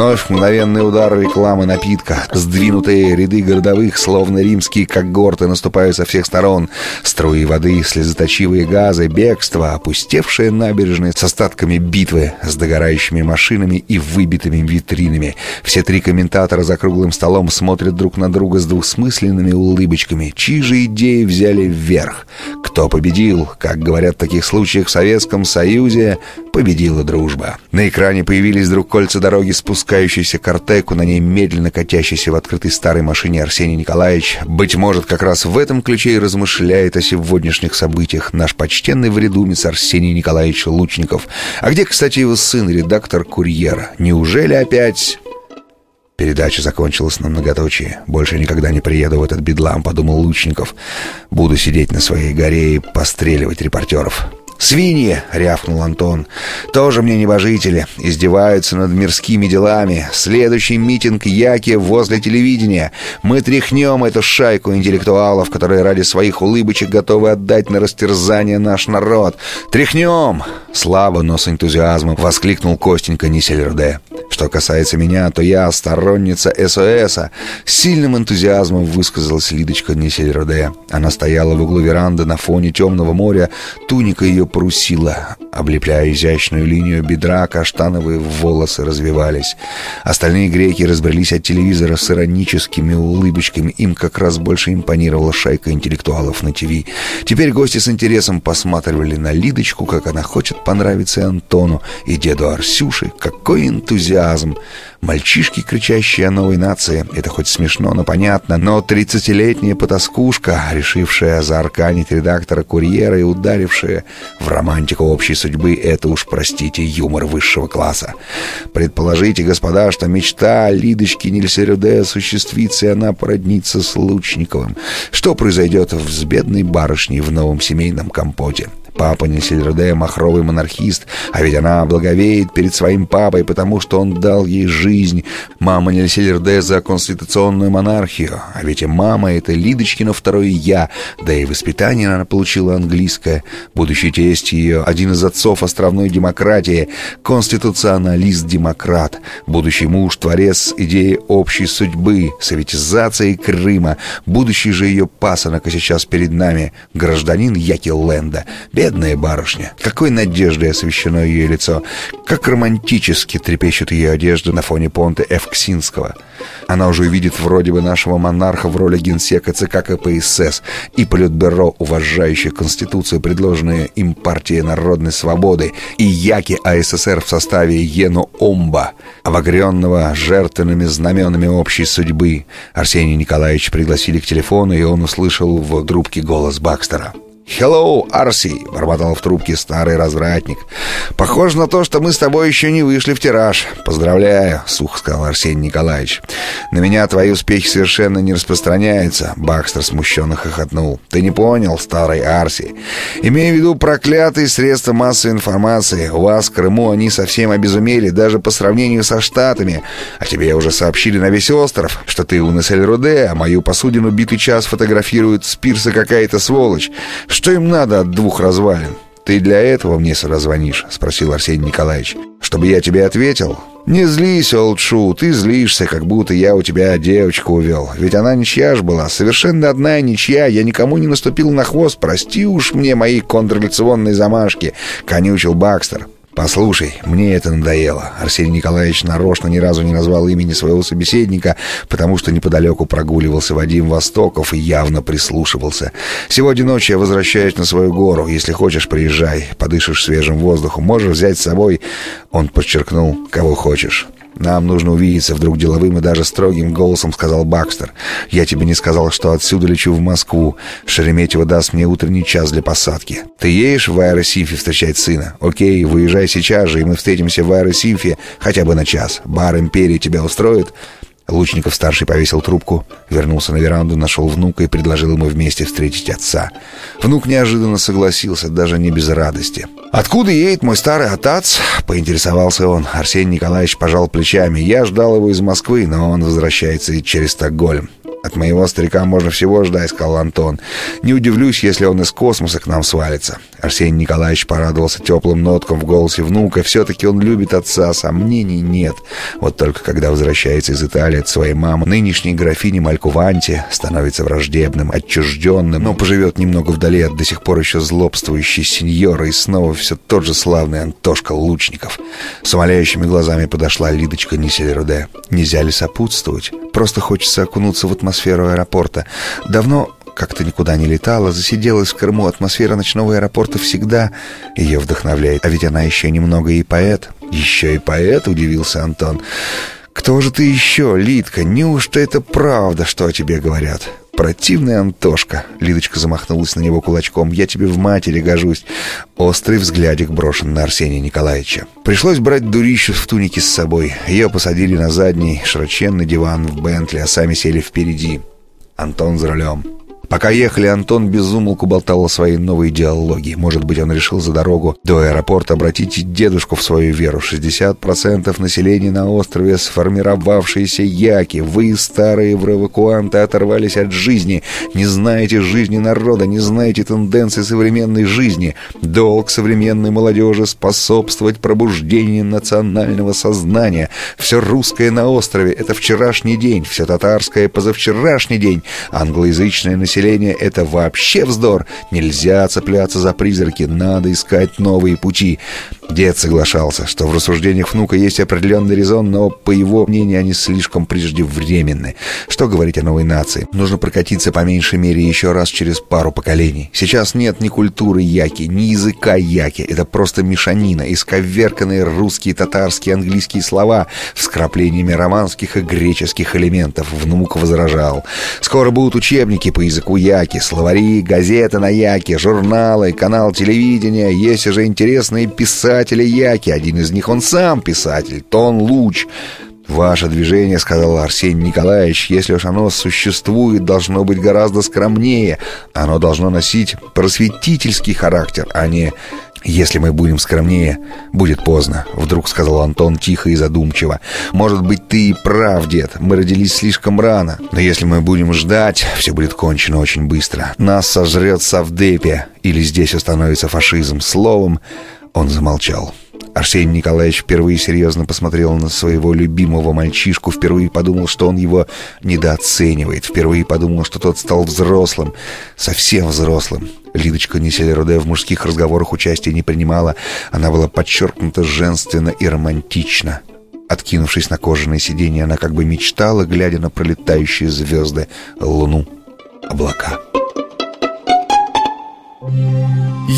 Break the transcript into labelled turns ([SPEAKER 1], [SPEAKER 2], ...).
[SPEAKER 1] Вновь мгновенный удар рекламы напитка. Сдвинутые ряды городовых, словно римские когорты, наступают со всех сторон. Струи воды, слезоточивые газы, бегство, опустевшие набережные с остатками битвы, с догорающими машинами и выбитыми витринами. Все три комментатора за круглым столом смотрят друг на друга с двусмысленными улыбочками. Чьи же идеи взяли вверх? Кто победил? Как говорят в таких случаях в Советском Союзе, победила дружба. На экране появились вдруг кольца дороги, спускающиеся к Артеку, на ней медленно катящийся в открытой старой машине Арсений Николаевич. Быть может, как раз в этом ключе и размышляет о сегодняшних событиях наш почтенный вредумец Арсений Николаевич Лучников. А где, кстати, его сын, редактор «Курьера»? Неужели опять... Передача закончилась на многоточие. «Больше никогда не приеду в этот бедлам», — подумал Лучников. «Буду сидеть на своей горе и постреливать репортеров». «Свиньи!» — рявкнул Антон. «Тоже мне небожители. Издеваются над мирскими делами. Следующий митинг Яки возле телевидения. Мы тряхнем эту шайку интеллектуалов, которые ради своих улыбочек готовы отдать на растерзание наш народ. Тряхнем!» Слабо, но с энтузиазмом воскликнул Костенька Нисельрде. Что касается меня, то я сторонница СОСа. С сильным энтузиазмом высказалась Лидочка Нисельроде. Она стояла в углу веранды на фоне темного моря. Туника ее парусила. Облепляя изящную линию бедра, каштановые волосы развивались. Остальные греки разбрелись от телевизора с ироническими улыбочками. Им как раз больше импонировала шайка интеллектуалов на ТВ. Теперь гости с интересом посматривали на Лидочку, как она хочет понравиться Антону и деду Арсюше. Какой энтузиазм! Мальчишки, кричащие о новой нации, это хоть смешно, но понятно, но тридцатилетняя потаскушка, решившая заарканить редактора «Курьера» и ударившая в романтику общей судьбы, это уж, простите, юмор высшего класса. Предположите, господа, что мечта Лидочки Нильсерюде осуществится, и она породнится с Лучниковым. Что произойдет с бедной барышней в новом семейном компоте? Папа Нильсельроде — махровый монархист, а ведь она благовеет перед своим папой, потому что он дал ей жизнь. Мама Нильсельроде за конституционную монархию, а ведь и мама — это Лидочкина второе «я», да и воспитание она получила английское. Будущий тесть ее — один из отцов островной демократии, конституционалист-демократ, будущий муж — творец идеи общей судьбы, советизации Крыма, будущий же ее пасынок, а сейчас перед нами гражданин Яки Ленда — Бедная барышня. Какой надеждой освещено ее лицо. Как романтически трепещет ее одежда на фоне понта Эвксинского. Она уже видит вроде бы нашего монарха в роли генсека ЦК КПСС и Политбюро, уважающее Конституцию, предложенные им партией народной свободы, и Яки АССР в составе Ену Омба, обогренного жертвенными знаменами общей судьбы. Арсений Николаевич пригласили к телефону, и он услышал в трубке голос Бакстера. «Хеллоу, Арси!» — бормотал в трубке старый развратник. «Похоже на то, что мы с тобой еще не вышли в тираж. Поздравляю!» — сухо сказал Арсений Николаевич. «На меня твои успехи совершенно не распространяются!» — Бакстер смущенно хохотнул. «Ты не понял, старый Арси. Имею в виду проклятые средства массовой информации. У вас в Крыму они совсем обезумели, даже по сравнению со Штатами. А тебе уже сообщили на весь остров, что ты у Несель-Руде, а мою посудину битый час фотографирует с пирса какая-то сволочь. Что им надо от двух развалин? Ты для этого мне раззвонишь?» — спросил Арсений Николаевич. «Чтобы я тебе ответил?» «Не злись, Олдшу, ты злишься, как будто я у тебя девочку увел. Ведь она ничья ж была, совершенно одна ничья, я никому не наступил на хвост, прости уж мне мои контрреволюционные замашки», — конючил Бакстер. «Послушай, мне это надоело». Арсений Николаевич нарочно ни разу не назвал имени своего собеседника, потому что неподалеку прогуливался Вадим Востоков и явно прислушивался. «Сегодня ночью я возвращаюсь на свою гору. Если хочешь, приезжай, подышишь свежим воздухом. Можешь взять с собой...» Он подчеркнул, «кого хочешь». «Нам нужно увидеться», — вдруг деловым и даже строгим голосом сказал Бакстер. «Я тебе не сказал, что отсюда лечу в Москву. Шереметьево даст мне утренний час для посадки. Ты едешь в Аэросимфе встречать сына? Окей, выезжай сейчас же, и мы встретимся в Аэросимфе хотя бы на час. Бар «Империи» тебя устроит?» Лучников-старший повесил трубку, вернулся на веранду, нашел внука и предложил ему вместе встретить отца. Внук неожиданно согласился, даже не без радости. «Откуда едет мой старый отец?» — поинтересовался он. Арсений Николаевич пожал плечами. «Я ждал его из Москвы, но он возвращается через Стокгольм. «От моего старика можно всего ждать», — сказал Антон. «Не удивлюсь, если он из космоса к нам свалится». Арсений Николаевич порадовался теплым ноткам в голосе внука. Все-таки он любит отца, сомнений нет. Вот только когда возвращается из Италии от своей мамы, нынешней графини Малькуванти становится враждебным, отчужденным, но поживет немного вдали от до сих пор еще злобствующей сеньора и снова все тот же славный Антошка Лучников. С умоляющими глазами подошла Лидочка Нисельруде. Нельзя ли сопутствовать? Просто хочется окунуться в атмосферу аэропорта. Давно как-то никуда не летала, засиделась в Крыму. Атмосфера ночного аэропорта всегда ее вдохновляет. А ведь она еще немного и поэт. Еще и поэт, удивился Антон. «Кто же ты еще, Лидка? Неужто это правда, что о тебе говорят?» «Противный Антошка!» — Лидочка замахнулась на него кулачком. «Я тебе в матери гожусь!» Острый взглядик брошен на Арсения Николаевича. Пришлось брать дурищу в тунике с собой. Ее посадили на задний широченный диван в Бентли, а сами сели впереди. Антон за рулем. Пока ехали, Антон безумолку болтал о своей новой идеологии. Может быть, он решил за дорогу до аэропорта обратить дедушку в свою веру. 60% населения на острове сформировавшиеся яки. Вы, старые евровакуанты, оторвались от жизни. Не знаете жизни народа, не знаете тенденций современной жизни. Долг современной молодежи способствовать пробуждению национального сознания. Все русское на острове — это вчерашний день, все татарское — позавчерашний день. Англоязычное население населения — это вообще вздор. Нельзя цепляться за призраки, надо искать новые пути. Дед соглашался, что в рассуждениях внука есть определенный резон, но, по его мнению, они слишком преждевременны. Что говорить о новой нации? Нужно прокатиться по меньшей мере еще раз через пару поколений. Сейчас нет ни культуры яки, ни языка яки. Это просто мешанина, исковерканные русские, татарские, английские слова с краплениями романских и греческих элементов. Внук возражал. Скоро будут учебники по языку яки, словари, газеты на яке, журналы, канал телевидения. Есть уже интересные писатели, писателя Яки. Один из них он сам писатель, Тон Луч. «Ваше движение, — сказал Арсений Николаевич, — если уж оно существует, должно быть гораздо скромнее. Оно должно носить просветительский характер, а не «Если мы будем скромнее, будет поздно», — вдруг сказал Антон тихо и задумчиво. «Может быть, ты и прав, дед, мы родились слишком рано. Но если мы будем ждать, все будет кончено очень быстро. Нас сожрет Савдепия, или здесь установится фашизм. Словом, он замолчал. Арсений Николаевич впервые серьезно посмотрел на своего любимого мальчишку, впервые подумал, что он его недооценивает, впервые подумал, что тот стал взрослым, совсем взрослым. Лидочка Неселеруде в мужских разговорах участия не принимала, она была подчеркнута женственно и романтично. Откинувшись на кожаное сиденье, она как бы мечтала, глядя на пролетающие звезды, луну, облака.